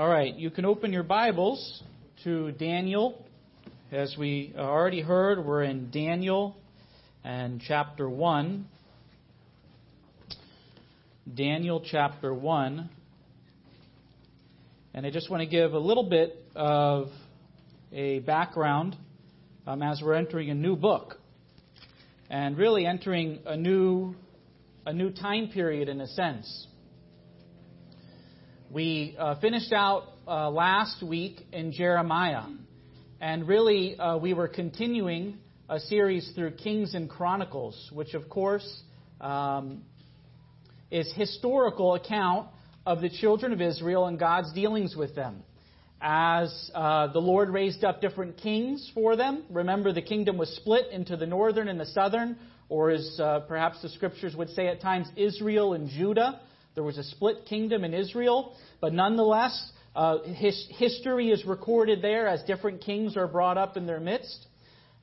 All right, you can open your Bibles to Daniel. As we already heard, we're in Daniel and chapter 1. Daniel chapter 1. And I just want to give a little bit of a background um, as we're entering a new book and really entering a new, a new time period in a sense. We uh, finished out uh, last week in Jeremiah, and really uh, we were continuing a series through Kings and Chronicles, which of course um, is historical account of the children of Israel and God's dealings with them. As uh, the Lord raised up different kings for them, remember the kingdom was split into the northern and the southern, or as uh, perhaps the scriptures would say at times, Israel and Judah. There was a split kingdom in Israel, but nonetheless, uh, his, history is recorded there as different kings are brought up in their midst.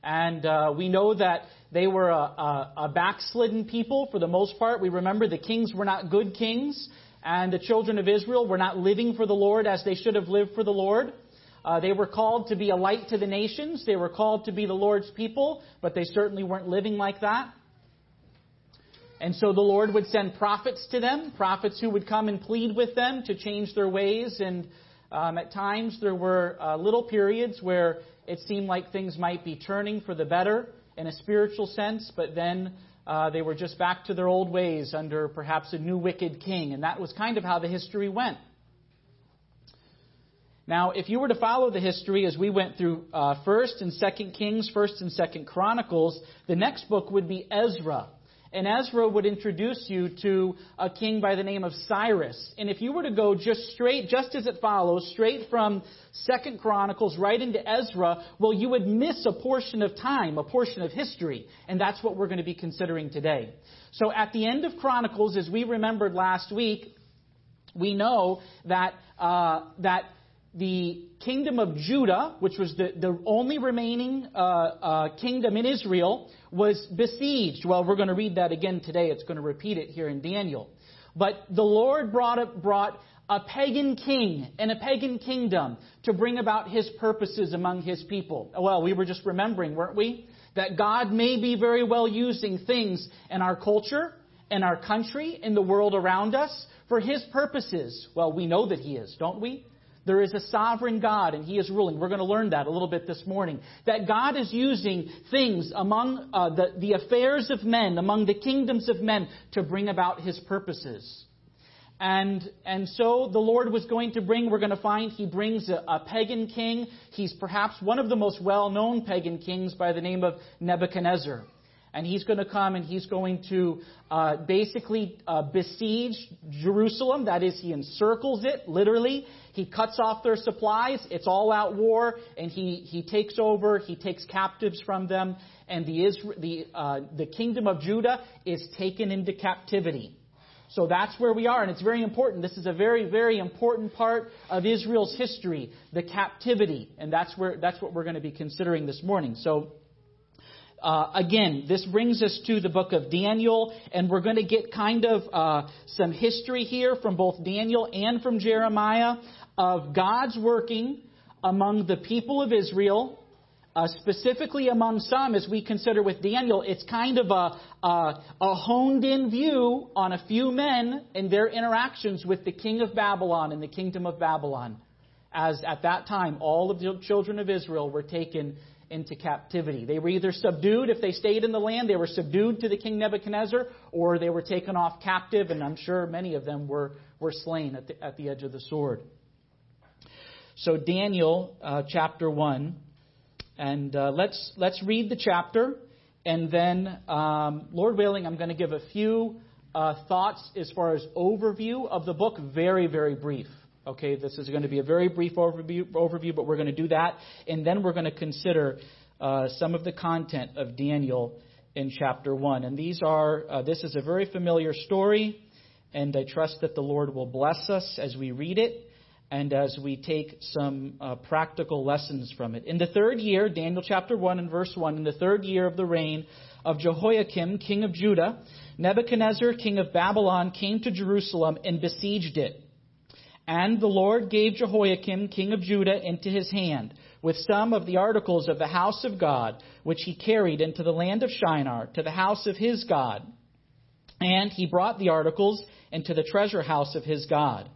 And uh, we know that they were a, a, a, backslidden people for the most part. We remember the kings were not good kings, and the children of Israel were not living for the Lord as they should have lived for the Lord. Uh, they were called to be a light to the nations. They were called to be the Lord's people, but they certainly weren't living like that. And so the Lord would send prophets to them, prophets who would come and plead with them to change their ways. And um, at times there were uh, little periods where it seemed like things might be turning for the better in a spiritual sense, but then uh, they were just back to their old ways under perhaps a new wicked king. And that was kind of how the history went. Now, if you were to follow the history as we went through uh, First and Second Kings, First and Second Chronicles, the next book would be Ezra. And Ezra would introduce you to a king by the name of Cyrus. And if you were to go just straight, just as it follows, straight from Second Chronicles right into Ezra, well, you would miss a portion of time, a portion of history. And that's what we're going to be considering today. So at the end of Chronicles, as we remembered last week, we know that, uh, that the kingdom of Judah, which was the, the only remaining uh, uh, kingdom in Israel, was besieged. Well, we're going to read that again today. It's going to repeat it here in Daniel. But the Lord brought, up, brought a pagan king and a pagan kingdom to bring about his purposes among his people. Well, we were just remembering, weren't we? That God may be very well using things in our culture, in our country, in the world around us for his purposes. Well, we know that he is, don't we? There is a sovereign God and He is ruling. We're going to learn that a little bit this morning. That God is using things among uh, the, the affairs of men, among the kingdoms of men, to bring about His purposes. And, and so the Lord was going to bring, we're going to find He brings a, a pagan king. He's perhaps one of the most well known pagan kings by the name of Nebuchadnezzar. And he's going to come and he's going to uh, basically uh, besiege Jerusalem. That is, he encircles it, literally. He cuts off their supplies. It's all out war. And he, he takes over. He takes captives from them. And the, the, uh, the kingdom of Judah is taken into captivity. So that's where we are, and it's very important. This is a very, very important part of Israel's history, the captivity, and that's where that's what we're going to be considering this morning. So uh, again, this brings us to the book of Daniel, and we're going to get kind of uh, some history here from both Daniel and from Jeremiah of God's working among the people of Israel, uh, specifically among some, as we consider with Daniel, it's kind of a, a, a honed in view on a few men and their interactions with the king of Babylon and the kingdom of Babylon. As at that time, all of the children of Israel were taken into captivity. They were either subdued, if they stayed in the land, they were subdued to the king Nebuchadnezzar, or they were taken off captive, and I'm sure many of them were, were slain at the, at the edge of the sword. So, Daniel uh, chapter 1, and uh, let's, let's read the chapter, and then, um, Lord willing, I'm going to give a few uh, thoughts as far as overview of the book, very, very brief. Okay, this is going to be a very brief overview, overview but we're going to do that. And then we're going to consider uh, some of the content of Daniel in chapter 1. And these are, uh, this is a very familiar story, and I trust that the Lord will bless us as we read it and as we take some uh, practical lessons from it. In the third year, Daniel chapter 1 and verse 1, in the third year of the reign of Jehoiakim, king of Judah, Nebuchadnezzar, king of Babylon, came to Jerusalem and besieged it. And the Lord gave Jehoiakim, king of Judah, into his hand, with some of the articles of the house of God, which he carried into the land of Shinar, to the house of his God. And he brought the articles into the treasure house of his God.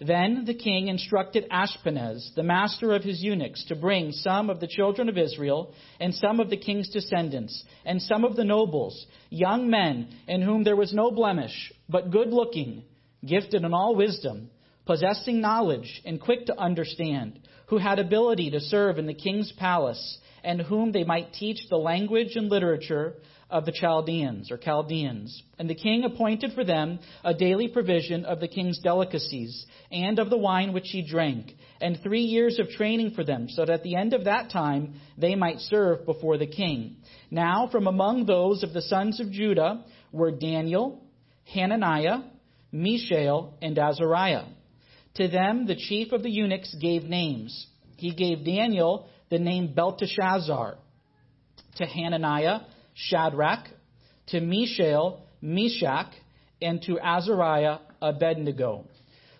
Then the king instructed Ashpenaz, the master of his eunuchs, to bring some of the children of Israel, and some of the king's descendants, and some of the nobles, young men in whom there was no blemish, but good looking, gifted in all wisdom possessing knowledge and quick to understand, who had ability to serve in the king's palace, and whom they might teach the language and literature of the Chaldeans or Chaldeans. And the king appointed for them a daily provision of the king's delicacies and of the wine which he drank, and three years of training for them, so that at the end of that time they might serve before the king. Now from among those of the sons of Judah were Daniel, Hananiah, Mishael, and Azariah. To them, the chief of the eunuchs gave names. He gave Daniel the name Belteshazzar, to Hananiah, Shadrach, to Mishael, Meshach, and to Azariah, Abednego.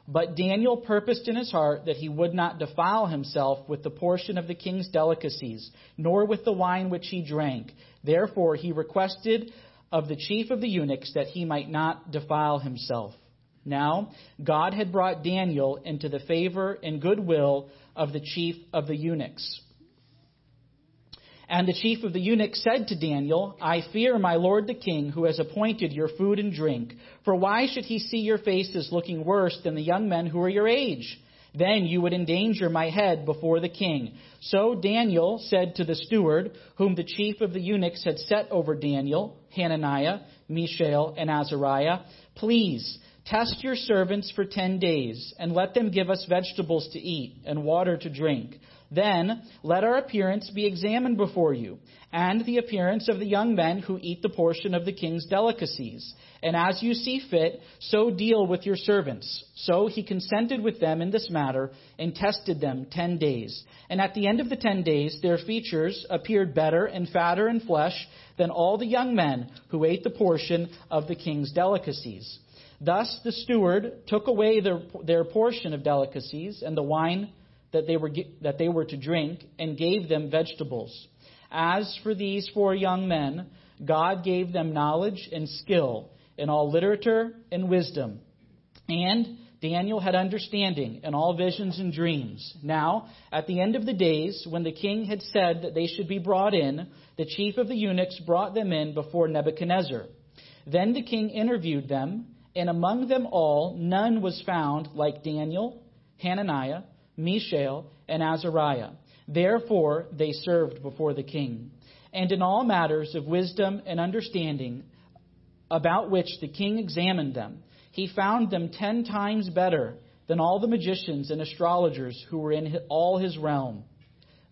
But Daniel purposed in his heart that he would not defile himself with the portion of the king's delicacies, nor with the wine which he drank. Therefore he requested of the chief of the eunuchs that he might not defile himself. Now, God had brought Daniel into the favor and goodwill of the chief of the eunuchs. And the chief of the eunuchs said to Daniel, I fear my lord the king, who has appointed your food and drink. For why should he see your faces looking worse than the young men who are your age? Then you would endanger my head before the king. So Daniel said to the steward, whom the chief of the eunuchs had set over Daniel, Hananiah, Mishael, and Azariah, Please, Test your servants for ten days, and let them give us vegetables to eat and water to drink. Then let our appearance be examined before you, and the appearance of the young men who eat the portion of the king's delicacies. And as you see fit, so deal with your servants. So he consented with them in this matter, and tested them ten days. And at the end of the ten days, their features appeared better and fatter in flesh than all the young men who ate the portion of the king's delicacies. Thus the steward took away their, their portion of delicacies and the wine that they, were, that they were to drink and gave them vegetables. As for these four young men, God gave them knowledge and skill in all literature and wisdom. And Daniel had understanding in all visions and dreams. Now, at the end of the days, when the king had said that they should be brought in, the chief of the eunuchs brought them in before Nebuchadnezzar. Then the king interviewed them and among them all, none was found like Daniel, Hananiah, Mishael, and Azariah. Therefore, they served before the king. And in all matters of wisdom and understanding, about which the king examined them, he found them ten times better than all the magicians and astrologers who were in all his realm.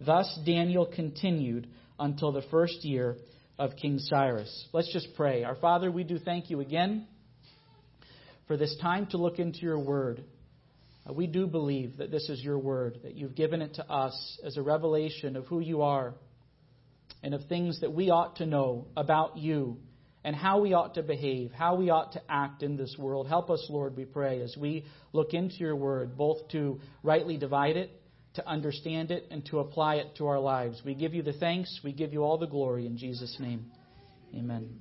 Thus Daniel continued until the first year of King Cyrus. Let's just pray. Our Father, we do thank you again for this time to look into your word. Uh, we do believe that this is your word, that you've given it to us as a revelation of who you are and of things that we ought to know about you and how we ought to behave, how we ought to act in this world. Help us, Lord, we pray, as we look into your word, both to rightly divide it, to understand it, and to apply it to our lives. We give you the thanks, we give you all the glory in Jesus' name. Amen.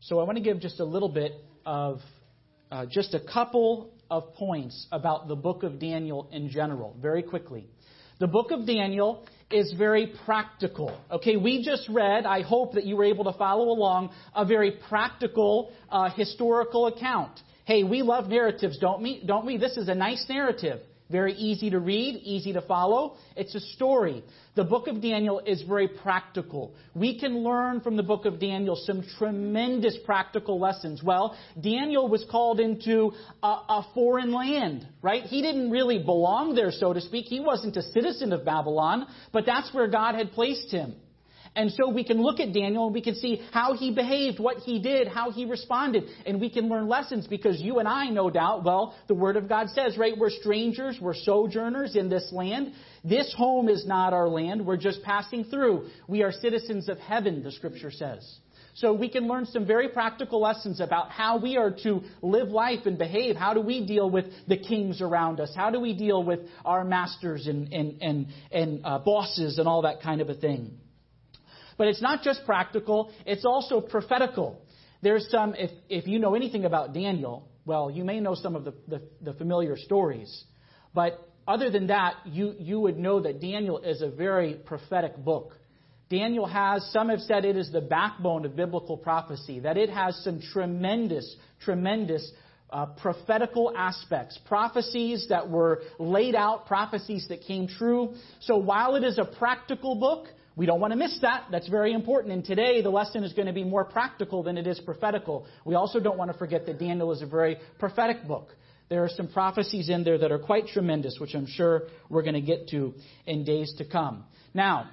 So I want to give just a little bit of uh, just a couple of points about the book of Daniel in general, very quickly. The book of Daniel is very practical. Okay, we just read, I hope that you were able to follow along, a very practical uh, historical account. Hey, we love narratives, don't we? Don't we? This is a nice narrative. Very easy to read, easy to follow. It's a story. The book of Daniel is very practical. We can learn from the book of Daniel some tremendous practical lessons. Well, Daniel was called into a, a, foreign land, right? He didn't really belong there, so to speak. He wasn't a citizen of Babylon, but that's where God had placed him. And so we can look at Daniel and we can see how he behaved, what he did, how he responded, and we can learn lessons because you and I, no doubt, well, the Word of God says, right, we're strangers, we're sojourners in this land. This home is not our land, we're just passing through. We are citizens of heaven, the Scripture says. So we can learn some very practical lessons about how we are to live life and behave. How do we deal with the kings around us? How do we deal with our masters and, and, and, and uh, bosses and all that kind of a thing? But it's not just practical, it's also prophetical. There's some, if, if you know anything about Daniel, well, you may know some of the, the, the familiar stories. But other than that, you, you would know that Daniel is a very prophetic book. Daniel has, some have said it is the backbone of biblical prophecy, that it has some tremendous, tremendous uh, prophetical aspects, prophecies that were laid out, prophecies that came true. So while it is a practical book, we don't want to miss that. That's very important. And today, the lesson is going to be more practical than it is prophetical. We also don't want to forget that Daniel is a very prophetic book. There are some prophecies in there that are quite tremendous, which I'm sure we're going to get to in days to come. Now,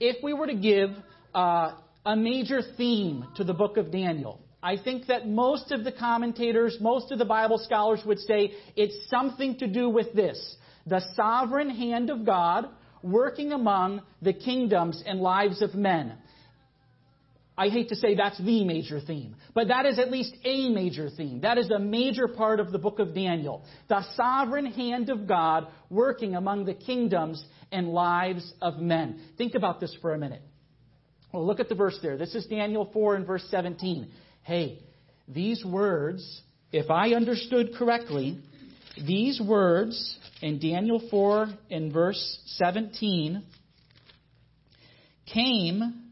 if we were to give uh, a major theme to the book of Daniel, I think that most of the commentators, most of the Bible scholars would say it's something to do with this the sovereign hand of God working among the kingdoms and lives of men. I hate to say that's the major theme, but that is at least a major theme. That is a major part of the book of Daniel. The sovereign hand of God working among the kingdoms and lives of men. Think about this for a minute. Well, look at the verse there. This is Daniel 4 and verse 17. Hey, these words, if I understood correctly, these words in Daniel 4 in verse 17 came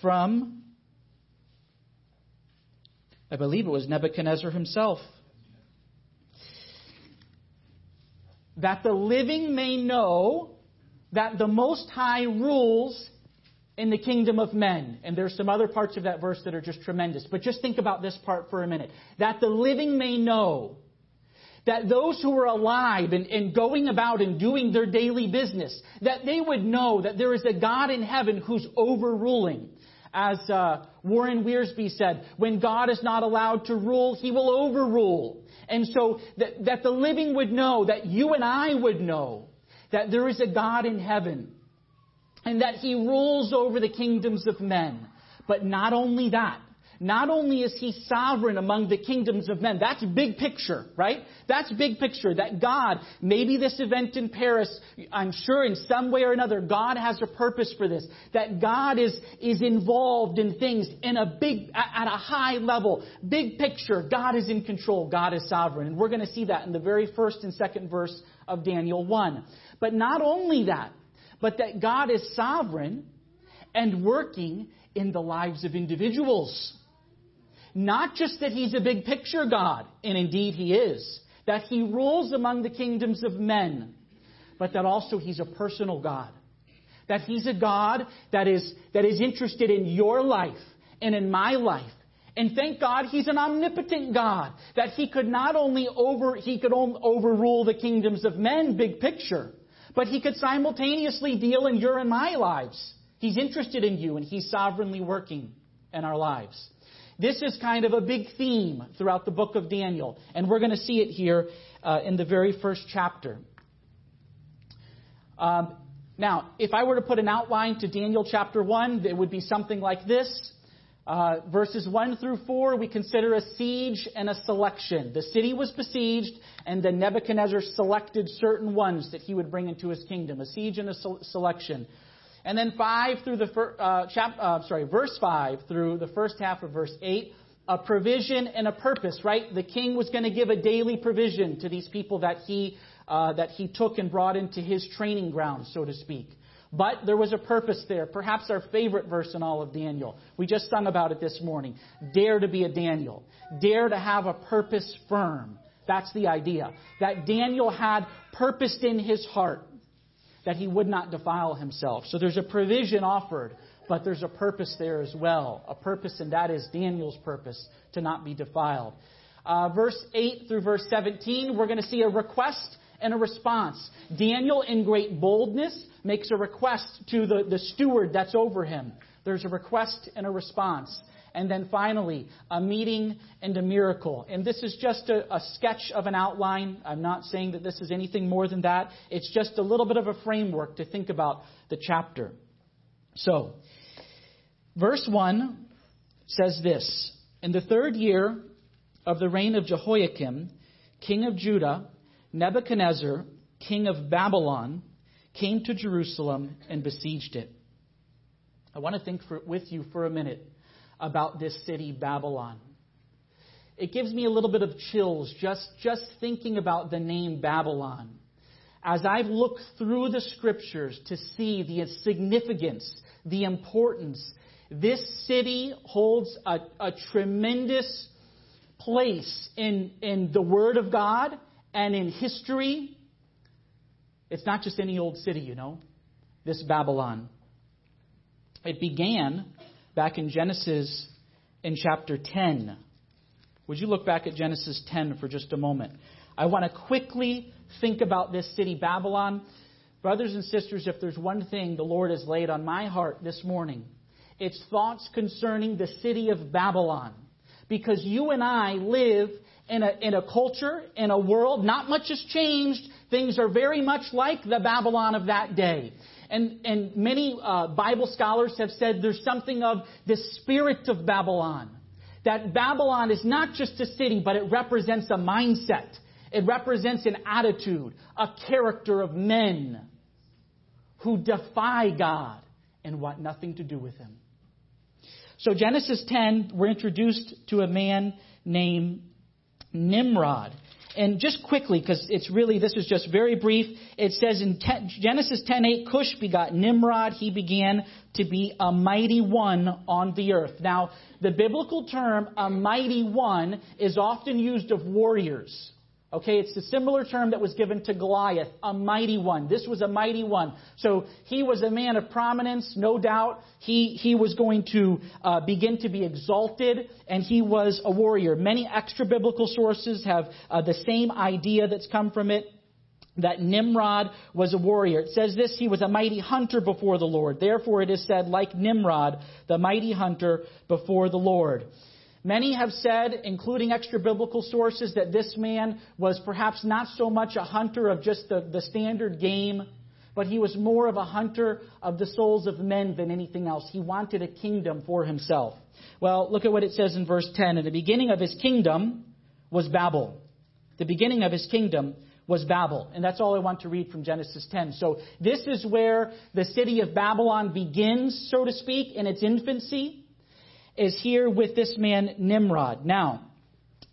from, I believe it was Nebuchadnezzar himself. That the living may know that the Most High rules in the kingdom of men. And there's some other parts of that verse that are just tremendous. But just think about this part for a minute. That the living may know that those who are alive and, and, going about and doing their daily business, that they would know that there is a God in heaven who's overruling. As uh, Warren Wiersbe said, when God is not allowed to rule, he will overrule. And so that, that the living would know, that you and I would know, that there is a God in heaven and that he rules over the kingdoms of men. But not only that, not only is he sovereign among the kingdoms of men, that's big picture, right? That's big picture. That God, maybe this event in Paris, I'm sure in some way or another, God has a purpose for this. That God is, is involved in things in a big, at a high level. Big picture. God is in control. God is sovereign. And we're going to see that in the very first and second verse of Daniel 1. But not only that, but that God is sovereign and working in the lives of individuals. Not just that he's a big picture God, and indeed he is, that he rules among the kingdoms of men, but that also he's a personal God. That he's a God that is, that is interested in your life and in my life. And thank God he's an omnipotent God. That he could not only over, he could overrule the kingdoms of men, big picture, but he could simultaneously deal in your and my lives. He's interested in you and he's sovereignly working in our lives. This is kind of a big theme throughout the book of Daniel, and we're going to see it here uh, in the very first chapter. Um, now, if I were to put an outline to Daniel chapter 1, it would be something like this. Uh, verses 1 through 4, we consider a siege and a selection. The city was besieged, and then Nebuchadnezzar selected certain ones that he would bring into his kingdom. A siege and a selection. And then 5 through the fir- uh, chap- uh, sorry, verse 5 through the first half of verse 8, a provision and a purpose, right? The king was going to give a daily provision to these people that he, uh, that he took and brought into his training ground, so to speak. But there was a purpose there. Perhaps our favorite verse in all of Daniel. We just sung about it this morning. Dare to be a Daniel. Dare to have a purpose firm. That's the idea. That Daniel had purposed in his heart that he would not defile himself. So there's a provision offered, but there's a purpose there as well. A purpose, and that is Daniel's purpose to not be defiled. Uh, verse 8 through verse 17, we're going to see a request and a response. Daniel, in great boldness, makes a request to the, the steward that's over him. There's a request and a response. And then finally, a meeting and a miracle. And this is just a, a, sketch of an outline. I'm not saying that this is anything more than that. It's just a little bit of a framework to think about the chapter. So, Verse 1 says this In the third year of the reign of Jehoiakim, king of Judah, Nebuchadnezzar, king of Babylon, came to Jerusalem and besieged it. I want to think for, with you for a minute about this city, Babylon. It gives me a little bit of chills just, just thinking about the name Babylon. As I've looked through the scriptures to see the significance, the importance, this city holds a, a tremendous place in, in the Word of God and in history. It's not just any old city, you know, this Babylon. It began back in Genesis in chapter 10. Would you look back at Genesis 10 for just a moment? I want to quickly think about this city, Babylon. Brothers and sisters, if there's one thing the Lord has laid on my heart this morning, it's thoughts concerning the city of Babylon. Because you and I live in a, in a culture, in a world, not much has changed. Things are very much like the Babylon of that day. And, and many uh, Bible scholars have said there's something of the spirit of Babylon. That Babylon is not just a city, but it represents a mindset. It represents an attitude, a character of men who defy God and want nothing to do with Him. So, Genesis 10, we're introduced to a man named Nimrod. And just quickly, because it's really, this is just very brief, it says in ten, Genesis 10.8, Cush begot Nimrod. He began to be a mighty one on the earth. Now, the biblical term, a mighty one, is often used of warriors. Okay, it's a similar term that was given to Goliath, a mighty one. This was a mighty one. So he was a man of prominence, no doubt. He, he was going to uh, begin to be exalted, and he was a warrior. Many extra biblical sources have uh, the same idea that's come from it that Nimrod was a warrior. It says this, he was a mighty hunter before the Lord. Therefore it is said, like Nimrod, the mighty hunter before the Lord. Many have said, including extra biblical sources, that this man was perhaps not so much a hunter of just the, the standard game, but he was more of a hunter of the souls of men than anything else. He wanted a kingdom for himself. Well, look at what it says in verse 10. In the beginning of his kingdom was Babel. The beginning of his kingdom was Babel. And that's all I want to read from Genesis 10. So this is where the city of Babylon begins, so to speak, in its infancy is here with this man Nimrod. Now,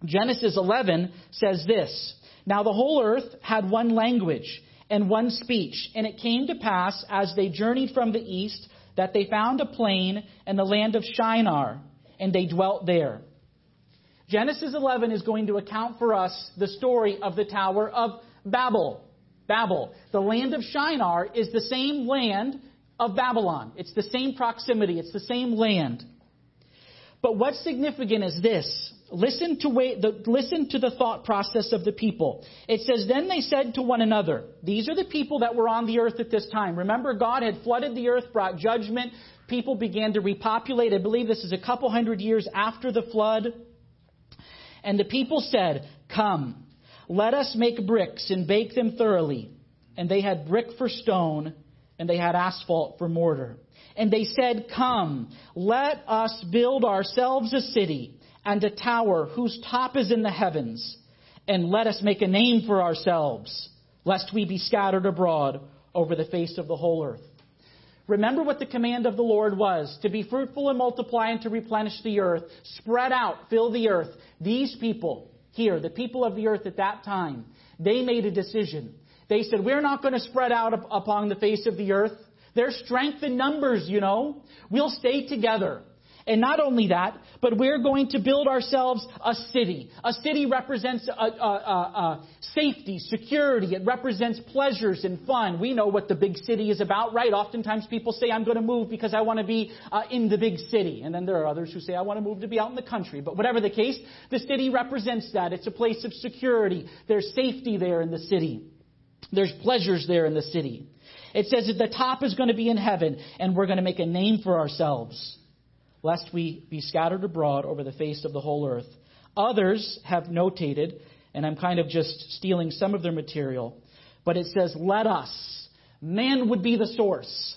Genesis 11 says this Now the whole earth had one language and one speech, and it came to pass as they journeyed from the east that they found a plain in the land of Shinar, and they dwelt there. Genesis 11 is going to account for us the story of the Tower of Babel. Babel. The land of Shinar is the same land of Babylon. It's the same proximity. It's the same land. But what's significant is this. Listen to, the, listen to the thought process of the people. It says, Then they said to one another, These are the people that were on the earth at this time. Remember, God had flooded the earth, brought judgment. People began to repopulate. I believe this is a couple hundred years after the flood. And the people said, Come, let us make bricks and bake them thoroughly. And they had brick for stone, and they had asphalt for mortar. And they said, Come, let us build ourselves a city and a tower whose top is in the heavens, and let us make a name for ourselves, lest we be scattered abroad over the face of the whole earth. Remember what the command of the Lord was to be fruitful and multiply and to replenish the earth, spread out, fill the earth. These people here, the people of the earth at that time, they made a decision. They said, We're not going to spread out upon the face of the earth. There's strength in numbers, you know. We'll stay together. And not only that, but we're going to build ourselves a city. A city represents a, a, a, safety, security. It represents pleasures and fun. We know what the big city is about, right? Oftentimes people say, I'm going to move because I want to be uh, in the big city. And then there are others who say, I want to move to be out in the country. But whatever the case, the city represents that. It's a place of security. There's safety there in the city. There's pleasures there in the city. It says that the top is going to be in heaven, and we're going to make a name for ourselves, lest we be scattered abroad over the face of the whole earth. Others have notated, and I'm kind of just stealing some of their material, but it says, Let us. Man would be the source.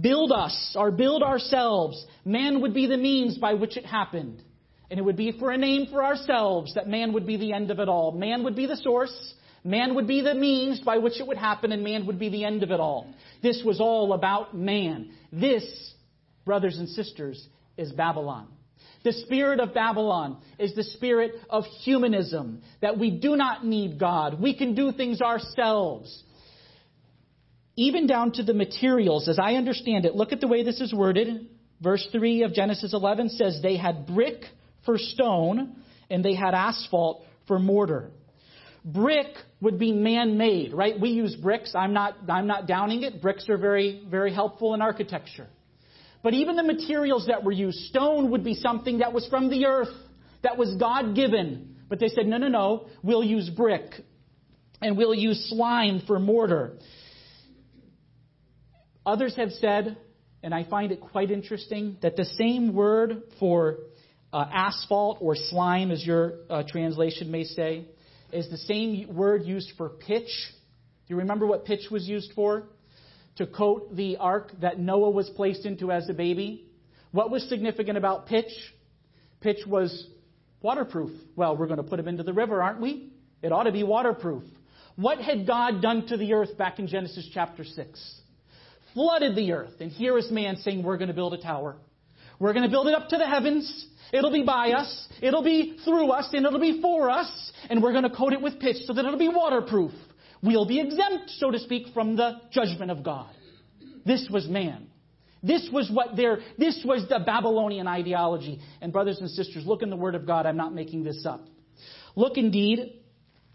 build us or build ourselves. Man would be the means by which it happened. And it would be for a name for ourselves that man would be the end of it all. Man would be the source. Man would be the means by which it would happen, and man would be the end of it all. This was all about man. This, brothers and sisters, is Babylon. The spirit of Babylon is the spirit of humanism, that we do not need God. We can do things ourselves. Even down to the materials, as I understand it, look at the way this is worded. Verse 3 of Genesis 11 says, They had brick for stone, and they had asphalt for mortar. Brick would be man-made, right? We use bricks. I'm not, I'm not downing it. Bricks are very, very helpful in architecture. But even the materials that were used, stone would be something that was from the earth, that was God given. But they said, no, no, no, we'll use brick. And we'll use slime for mortar. Others have said, and I find it quite interesting, that the same word for uh, asphalt or slime, as your uh, translation may say, is the same word used for pitch. Do you remember what pitch was used for? To coat the ark that Noah was placed into as a baby. What was significant about pitch? Pitch was waterproof. Well, we're going to put him into the river, aren't we? It ought to be waterproof. What had God done to the earth back in Genesis chapter 6? Flooded the earth. And here is man saying, We're going to build a tower. We're going to build it up to the heavens. It'll be by us, it'll be through us, and it'll be for us, and we're going to coat it with pitch so that it'll be waterproof. We'll be exempt, so to speak, from the judgment of God. This was man. This was what their, this was the Babylonian ideology. And brothers and sisters, look in the Word of God. I'm not making this up. Look indeed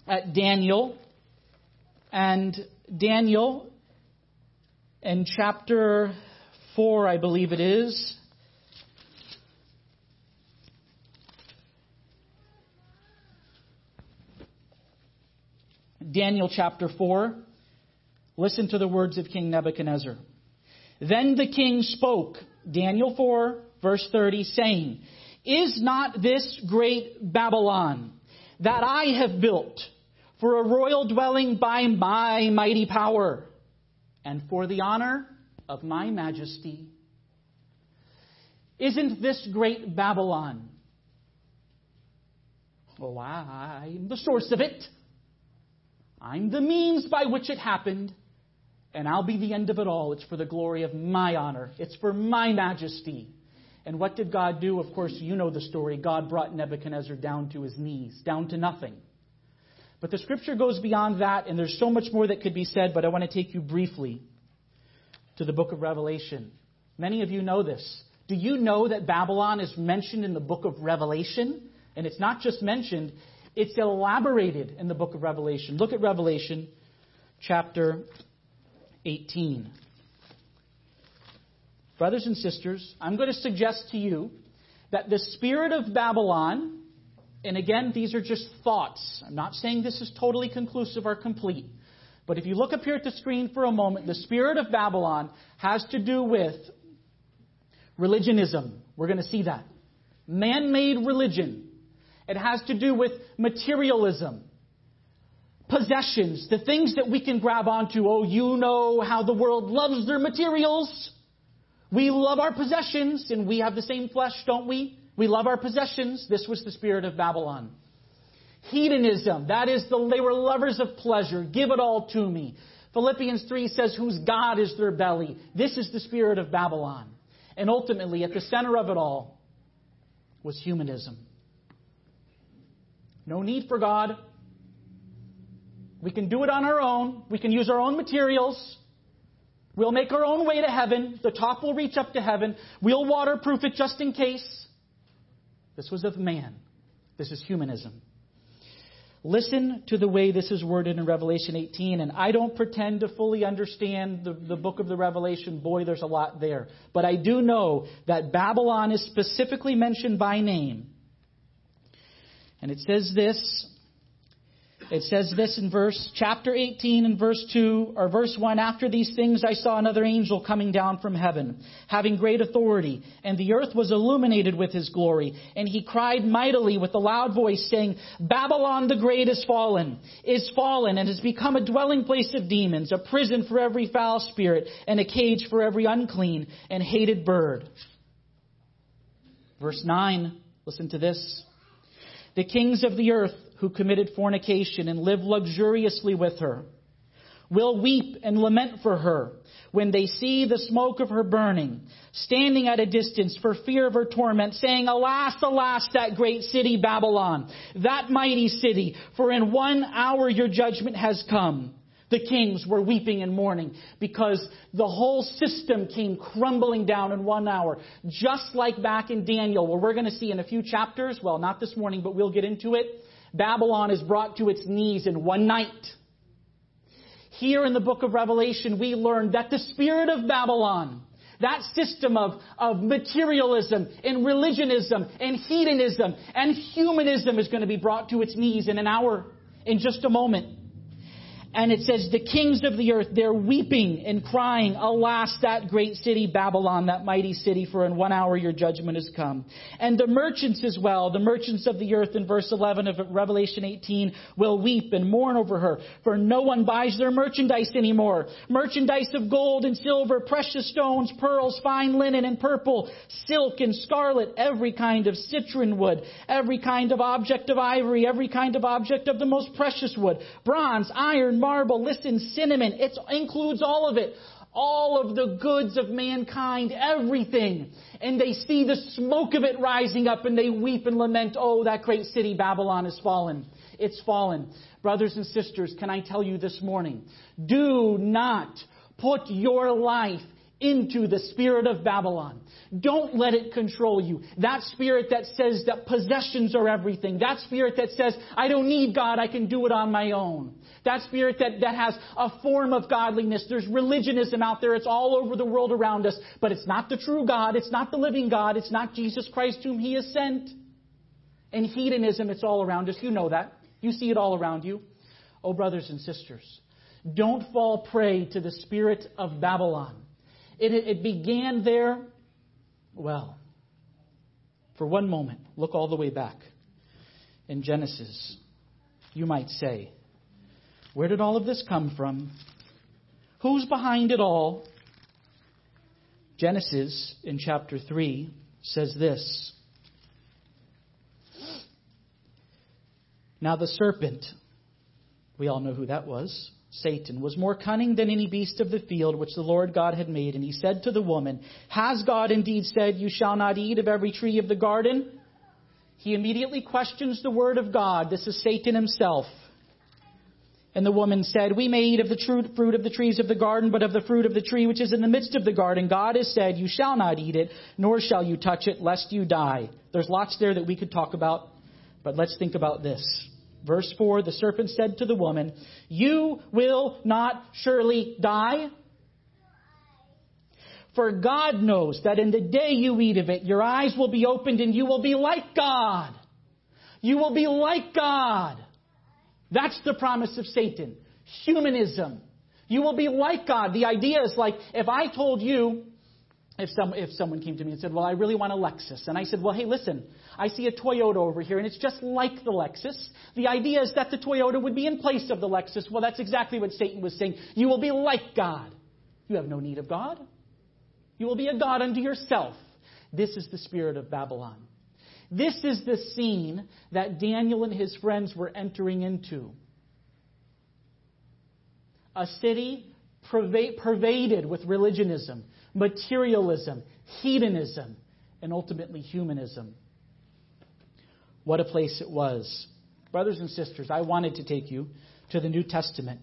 at Daniel and Daniel in chapter 4, I believe it is. Daniel chapter 4. Listen to the words of King Nebuchadnezzar. Then the king spoke, Daniel 4, verse 30, saying, Is not this great Babylon that I have built for a royal dwelling by my mighty power and for the honor of my majesty? Isn't this great Babylon? Oh, I'm the source of it. I'm the means by which it happened, and I'll be the end of it all. It's for the glory of my honor, it's for my majesty. And what did God do? Of course, you know the story. God brought Nebuchadnezzar down to his knees, down to nothing. But the scripture goes beyond that, and there's so much more that could be said, but I want to take you briefly to the book of Revelation. Many of you know this. Do you know that Babylon is mentioned in the book of Revelation? And it's not just mentioned, it's elaborated in the book of Revelation. Look at Revelation chapter 18. Brothers and sisters, I'm going to suggest to you that the spirit of Babylon, and again, these are just thoughts. I'm not saying this is totally conclusive or complete. But if you look up here at the screen for a moment, the spirit of Babylon has to do with religionism. We're going to see that. Man made religion. It has to do with materialism, possessions, the things that we can grab onto. Oh, you know how the world loves their materials. We love our possessions, and we have the same flesh, don't we? We love our possessions. This was the spirit of Babylon. Hedonism, that is, the, they were lovers of pleasure. Give it all to me. Philippians 3 says, whose God is their belly. This is the spirit of Babylon. And ultimately, at the center of it all was humanism. No need for God. We can do it on our own. We can use our own materials. We'll make our own way to heaven. The top will reach up to heaven. We'll waterproof it just in case. This was of man. This is humanism. Listen to the way this is worded in Revelation 18, and I don't pretend to fully understand the, the book of the Revelation. Boy, there's a lot there. But I do know that Babylon is specifically mentioned by name and it says this It says this in verse chapter 18 and verse 2 or verse 1 after these things I saw another angel coming down from heaven having great authority and the earth was illuminated with his glory and he cried mightily with a loud voice saying Babylon the great is fallen is fallen and has become a dwelling place of demons a prison for every foul spirit and a cage for every unclean and hated bird. Verse 9 listen to this the kings of the earth who committed fornication and lived luxuriously with her will weep and lament for her when they see the smoke of her burning, standing at a distance for fear of her torment, saying, Alas, alas, that great city Babylon, that mighty city, for in one hour your judgment has come. The kings were weeping and mourning because the whole system came crumbling down in one hour. Just like back in Daniel, where we're going to see in a few chapters, well, not this morning, but we'll get into it. Babylon is brought to its knees in one night. Here in the book of Revelation, we learn that the spirit of Babylon, that system of, of materialism and religionism and hedonism and humanism is going to be brought to its knees in an hour, in just a moment. And it says, the kings of the earth, they're weeping and crying, Alas, that great city, Babylon, that mighty city, for in one hour your judgment has come. And the merchants as well, the merchants of the earth in verse 11 of Revelation 18 will weep and mourn over her, for no one buys their merchandise anymore. Merchandise of gold and silver, precious stones, pearls, fine linen and purple, silk and scarlet, every kind of citron wood, every kind of object of ivory, every kind of object of the most precious wood, bronze, iron, marble, listen, cinnamon. It includes all of it. All of the goods of mankind, everything. And they see the smoke of it rising up and they weep and lament, oh, that great city Babylon has fallen. It's fallen. Brothers and sisters, can I tell you this morning? Do not put your life into the spirit of Babylon. Don't let it control you. That spirit that says that possessions are everything. That spirit that says, I don't need God, I can do it on my own. That spirit that, that has a form of godliness. There's religionism out there. It's all over the world around us. But it's not the true God. It's not the living God. It's not Jesus Christ whom He has sent. And hedonism, it's all around us. You know that. You see it all around you. Oh, brothers and sisters, don't fall prey to the spirit of Babylon. It, it began there well, for one moment, look all the way back in Genesis. You might say, where did all of this come from? Who's behind it all? Genesis in chapter 3 says this Now the serpent, we all know who that was, Satan, was more cunning than any beast of the field which the Lord God had made. And he said to the woman, Has God indeed said, You shall not eat of every tree of the garden? He immediately questions the word of God. This is Satan himself. And the woman said, We may eat of the fruit of the trees of the garden, but of the fruit of the tree which is in the midst of the garden, God has said, You shall not eat it, nor shall you touch it, lest you die. There's lots there that we could talk about, but let's think about this. Verse 4 The serpent said to the woman, You will not surely die. For God knows that in the day you eat of it, your eyes will be opened and you will be like God. You will be like God. That's the promise of Satan. Humanism. You will be like God. The idea is like, if I told you, if, some, if someone came to me and said, Well, I really want a Lexus. And I said, Well, hey, listen, I see a Toyota over here, and it's just like the Lexus. The idea is that the Toyota would be in place of the Lexus. Well, that's exactly what Satan was saying. You will be like God. You have no need of God. You will be a God unto yourself. This is the spirit of Babylon. This is the scene that Daniel and his friends were entering into. A city pervaded with religionism materialism, hedonism, and ultimately humanism. What a place it was. Brothers and sisters, I wanted to take you to the New Testament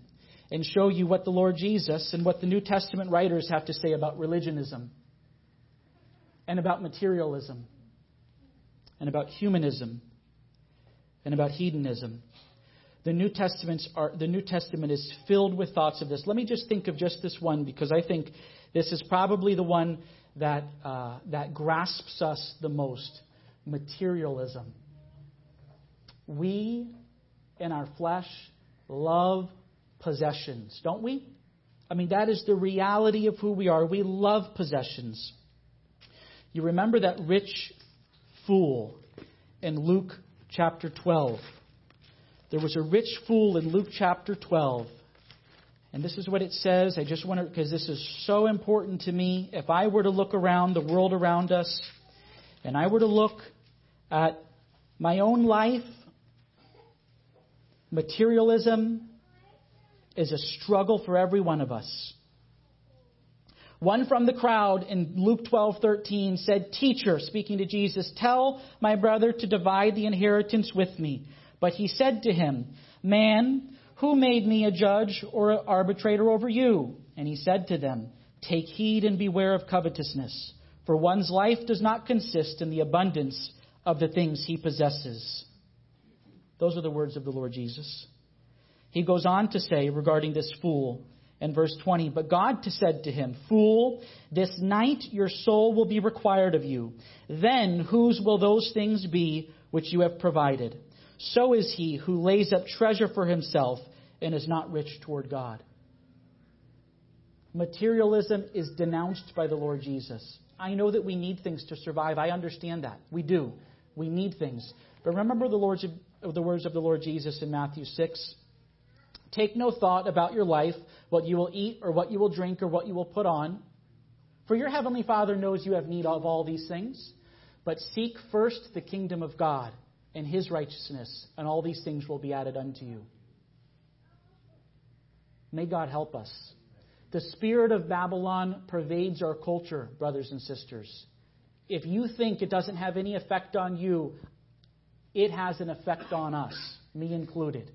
and show you what the Lord Jesus and what the New Testament writers have to say about religionism and about materialism and about humanism and about hedonism. The New, Testament's are, the New Testament is filled with thoughts of this. Let me just think of just this one because I think this is probably the one that, uh, that grasps us the most materialism. We in our flesh love possessions, don't we? I mean, that is the reality of who we are. We love possessions. You remember that rich fool in Luke chapter 12. There was a rich fool in Luke chapter 12. And this is what it says. I just want to, because this is so important to me. If I were to look around the world around us, and I were to look at my own life, materialism is a struggle for every one of us. One from the crowd in Luke 12:13 said, "Teacher, speaking to Jesus, tell my brother to divide the inheritance with me." But he said to him, "Man, who made me a judge or an arbitrator over you? And he said to them, Take heed and beware of covetousness, for one's life does not consist in the abundance of the things he possesses. Those are the words of the Lord Jesus. He goes on to say regarding this fool in verse 20, But God said to him, Fool, this night your soul will be required of you. Then whose will those things be which you have provided? So is he who lays up treasure for himself and is not rich toward God. Materialism is denounced by the Lord Jesus. I know that we need things to survive. I understand that. We do. We need things. But remember the, Lord's, the words of the Lord Jesus in Matthew 6. Take no thought about your life, what you will eat or what you will drink or what you will put on. For your heavenly Father knows you have need of all these things. But seek first the kingdom of God and his righteousness, and all these things will be added unto you. May God help us. The spirit of Babylon pervades our culture, brothers and sisters. If you think it doesn't have any effect on you, it has an effect on us, me included.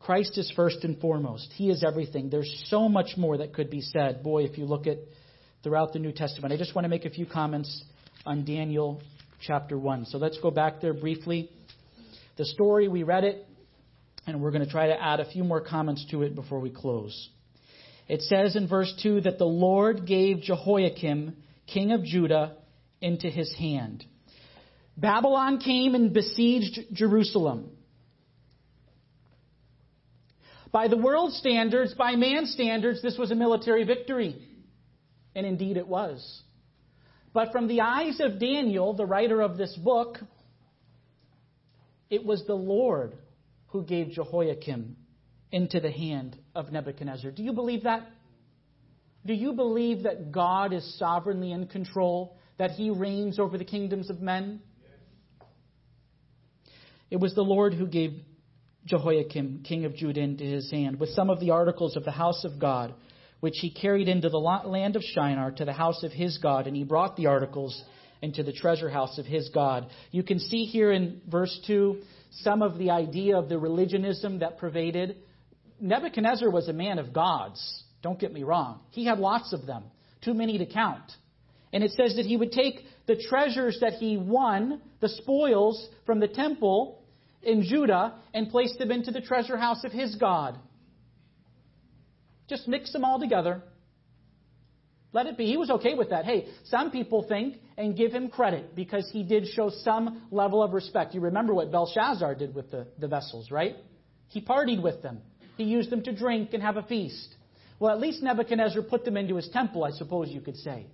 Christ is first and foremost. He is everything. There's so much more that could be said. Boy, if you look at throughout the New Testament. I just want to make a few comments on Daniel chapter 1. So let's go back there briefly. The story, we read it and we're going to try to add a few more comments to it before we close. It says in verse 2 that the Lord gave Jehoiakim, king of Judah, into his hand. Babylon came and besieged Jerusalem. By the world standards, by man's standards, this was a military victory. And indeed it was. But from the eyes of Daniel, the writer of this book, it was the Lord who gave Jehoiakim into the hand of Nebuchadnezzar. Do you believe that? Do you believe that God is sovereignly in control, that he reigns over the kingdoms of men? It was the Lord who gave Jehoiakim, king of Judah, into his hand, with some of the articles of the house of God, which he carried into the land of Shinar to the house of his God, and he brought the articles into the treasure house of his God. You can see here in verse 2 some of the idea of the religionism that pervaded. Nebuchadnezzar was a man of gods. Don't get me wrong. He had lots of them, too many to count. And it says that he would take the treasures that he won, the spoils from the temple in Judah, and place them into the treasure house of his God. Just mix them all together. Let it be. He was okay with that. Hey, some people think and give him credit because he did show some level of respect. You remember what Belshazzar did with the, the vessels, right? He partied with them. He used them to drink and have a feast. Well, at least Nebuchadnezzar put them into his temple, I suppose you could say.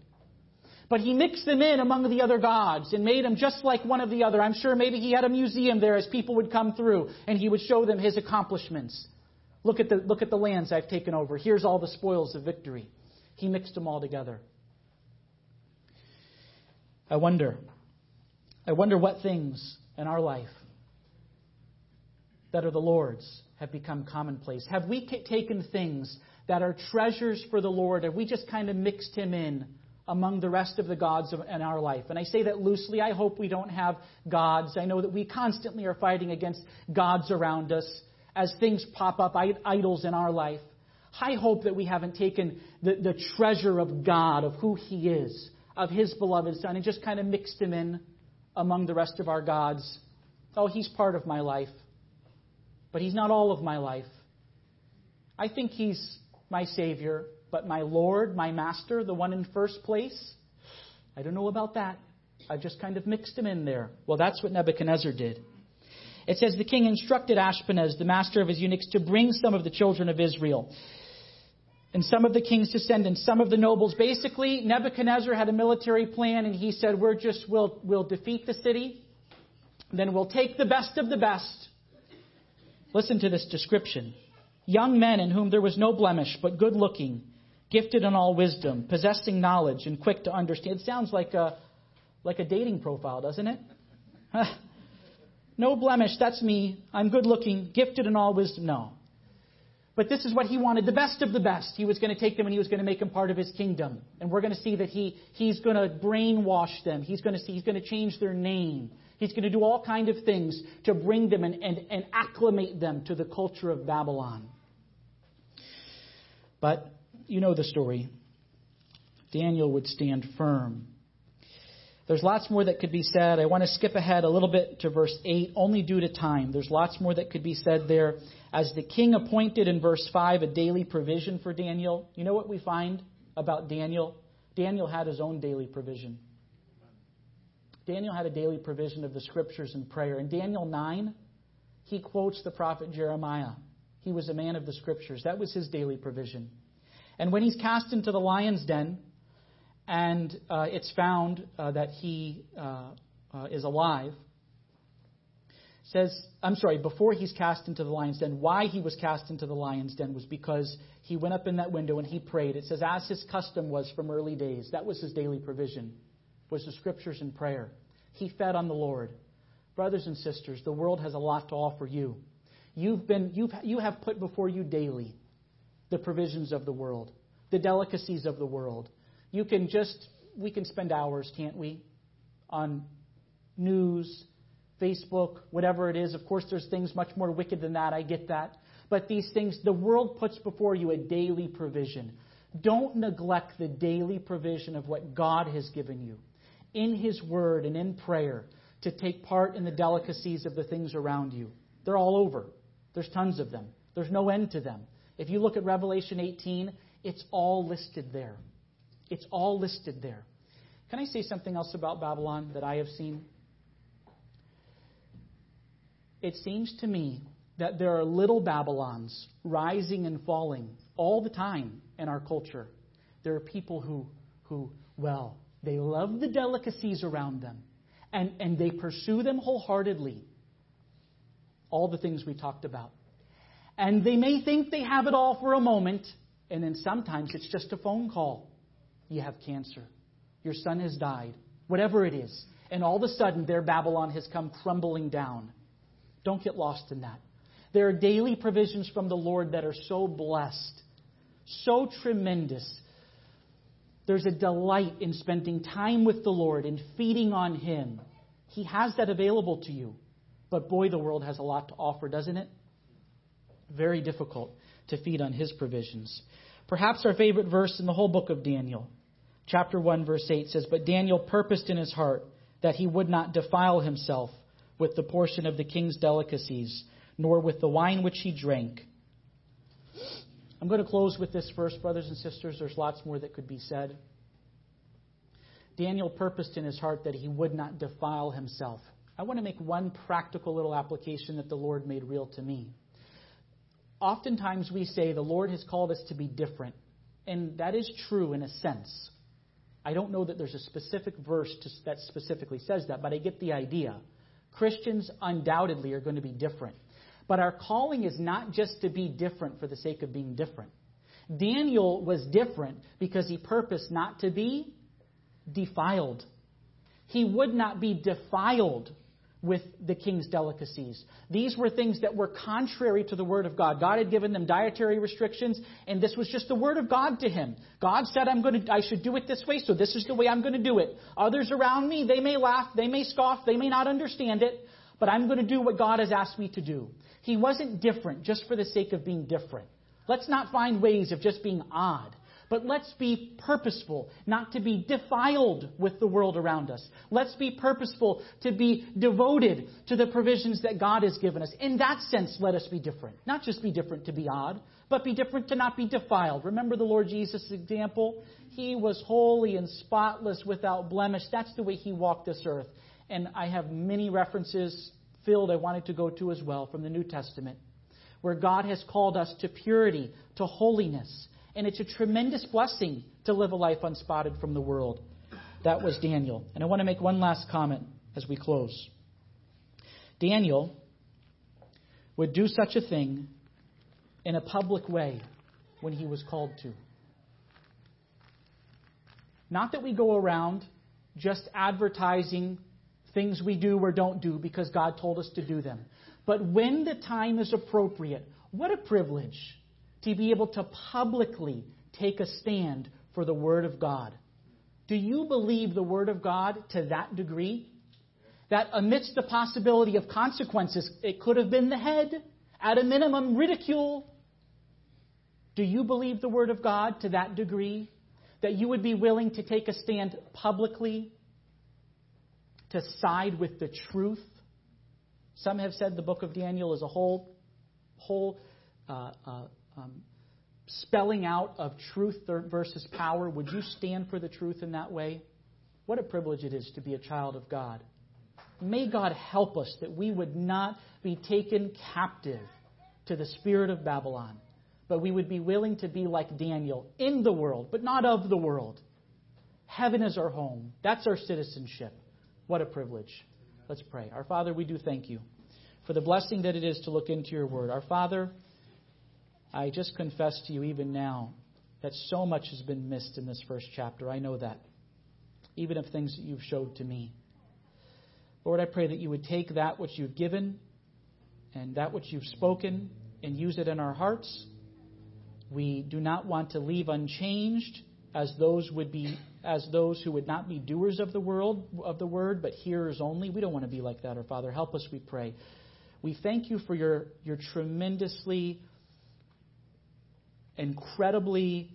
But he mixed them in among the other gods and made them just like one of the other. I'm sure maybe he had a museum there as people would come through and he would show them his accomplishments. Look at the, look at the lands I've taken over. Here's all the spoils of victory. He mixed them all together. I wonder, I wonder what things in our life that are the Lord's have become commonplace. Have we t- taken things that are treasures for the Lord? Have we just kind of mixed Him in among the rest of the gods of, in our life? And I say that loosely. I hope we don't have gods. I know that we constantly are fighting against gods around us as things pop up, idols in our life. I hope that we haven't taken the, the treasure of God, of who He is, of His beloved Son, and just kind of mixed Him in among the rest of our gods. Oh, He's part of my life, but He's not all of my life. I think He's my Savior, but my Lord, my Master, the one in first place, I don't know about that. I've just kind of mixed Him in there. Well, that's what Nebuchadnezzar did. It says the king instructed Ashpenaz, the master of his eunuchs, to bring some of the children of Israel and some of the king's descendants, some of the nobles. Basically, Nebuchadnezzar had a military plan, and he said, "We're just we'll we'll defeat the city, then we'll take the best of the best." Listen to this description: young men in whom there was no blemish, but good looking, gifted in all wisdom, possessing knowledge, and quick to understand. It sounds like a like a dating profile, doesn't it? no blemish, that's me. I'm good looking, gifted in all wisdom. No. But this is what he wanted the best of the best. He was going to take them and he was going to make them part of his kingdom. And we're going to see that he, he's going to brainwash them. He's going to see, he's going to change their name. He's going to do all kind of things to bring them and, and, and acclimate them to the culture of Babylon. But you know the story. Daniel would stand firm. There's lots more that could be said. I want to skip ahead a little bit to verse 8, only due to time. There's lots more that could be said there. As the king appointed in verse 5 a daily provision for Daniel, you know what we find about Daniel? Daniel had his own daily provision. Daniel had a daily provision of the scriptures and prayer. In Daniel 9, he quotes the prophet Jeremiah. He was a man of the scriptures. That was his daily provision. And when he's cast into the lion's den, and uh, it's found uh, that he uh, uh, is alive. Says, I'm sorry, before he's cast into the lion's den, why he was cast into the lion's den was because he went up in that window and he prayed. It says, as his custom was from early days, that was his daily provision, was the scriptures and prayer. He fed on the Lord. Brothers and sisters, the world has a lot to offer you. You've been, you've, you have put before you daily the provisions of the world, the delicacies of the world, you can just, we can spend hours, can't we, on news, Facebook, whatever it is. Of course, there's things much more wicked than that. I get that. But these things, the world puts before you a daily provision. Don't neglect the daily provision of what God has given you in His Word and in prayer to take part in the delicacies of the things around you. They're all over. There's tons of them. There's no end to them. If you look at Revelation 18, it's all listed there. It's all listed there. Can I say something else about Babylon that I have seen? It seems to me that there are little Babylons rising and falling all the time in our culture. There are people who, who well, they love the delicacies around them and, and they pursue them wholeheartedly. All the things we talked about. And they may think they have it all for a moment, and then sometimes it's just a phone call you have cancer. Your son has died. Whatever it is. And all of a sudden, their Babylon has come crumbling down. Don't get lost in that. There are daily provisions from the Lord that are so blessed, so tremendous. There's a delight in spending time with the Lord and feeding on Him. He has that available to you. But boy, the world has a lot to offer, doesn't it? Very difficult to feed on His provisions. Perhaps our favorite verse in the whole book of Daniel chapter 1, verse 8 says, But Daniel purposed in his heart that he would not defile himself with the portion of the king's delicacies, nor with the wine which he drank. I'm going to close with this verse, brothers and sisters. There's lots more that could be said. Daniel purposed in his heart that he would not defile himself. I want to make one practical little application that the Lord made real to me. Oftentimes we say the Lord has called us to be different, and that is true in a sense. I don't know that there's a specific verse to, that specifically says that, but I get the idea. Christians undoubtedly are going to be different. But our calling is not just to be different for the sake of being different. Daniel was different because he purposed not to be defiled. He would not be defiled with the king's delicacies. These were things that were contrary to the Word of God. God had given them dietary restrictions, and this was just the Word of God to him. God said, I'm going to, I should do it this way, so this is the way I'm going to do it. Others around me, they may laugh, they may scoff, they may not understand it, but I'm going to do what God has asked me to do. He wasn't different just for the sake of being different. Let's not find ways of just being odd. But let's be purposeful, not to be defiled with the world around us. Let's be purposeful to be devoted to the provisions that God has given us. In that sense, let us be different. Not just be different to be odd, but be different to not be defiled. Remember the Lord Jesus' example? He was holy and spotless without blemish. That's the way he walked this earth. And I have many references filled I wanted to go to as well from the New Testament, where God has called us to purity, to holiness. And it's a tremendous blessing to live a life unspotted from the world. That was Daniel. And I want to make one last comment as we close. Daniel would do such a thing in a public way when he was called to. Not that we go around just advertising things we do or don't do because God told us to do them. But when the time is appropriate, what a privilege to be able to publicly take a stand for the Word of God. Do you believe the Word of God to that degree? That amidst the possibility of consequences, it could have been the head, at a minimum, ridicule. Do you believe the Word of God to that degree? That you would be willing to take a stand publicly to side with the truth? Some have said the book of Daniel is a whole, whole uh, uh, um, spelling out of truth versus power. Would you stand for the truth in that way? What a privilege it is to be a child of God. May God help us that we would not be taken captive to the spirit of Babylon, but we would be willing to be like Daniel in the world, but not of the world. Heaven is our home. That's our citizenship. What a privilege. Let's pray. Our Father, we do thank you for the blessing that it is to look into your word. Our Father, I just confess to you even now that so much has been missed in this first chapter. I know that, even of things that you've showed to me. Lord, I pray that you would take that which you've given and that which you've spoken and use it in our hearts. We do not want to leave unchanged as those would be as those who would not be doers of the world of the word, but hearers only. We don't want to be like that, our Father. Help us, we pray. We thank you for your, your tremendously, incredibly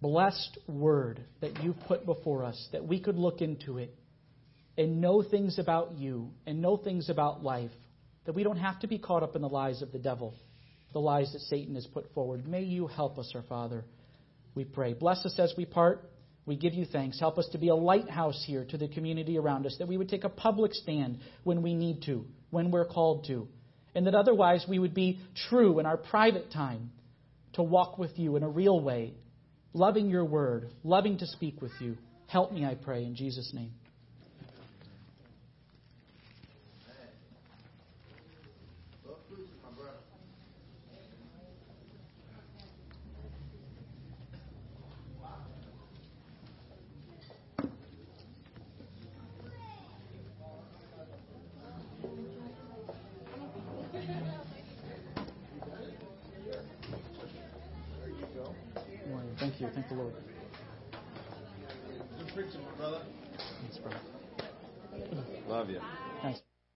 blessed word that you've put before us, that we could look into it and know things about you and know things about life, that we don't have to be caught up in the lies of the devil, the lies that Satan has put forward. May you help us, our Father we pray. Bless us as we part. We give you thanks. Help us to be a lighthouse here to the community around us, that we would take a public stand when we need to, when we're called to, and that otherwise we would be true in our private time to walk with you in a real way, loving your word, loving to speak with you. Help me, I pray, in Jesus' name.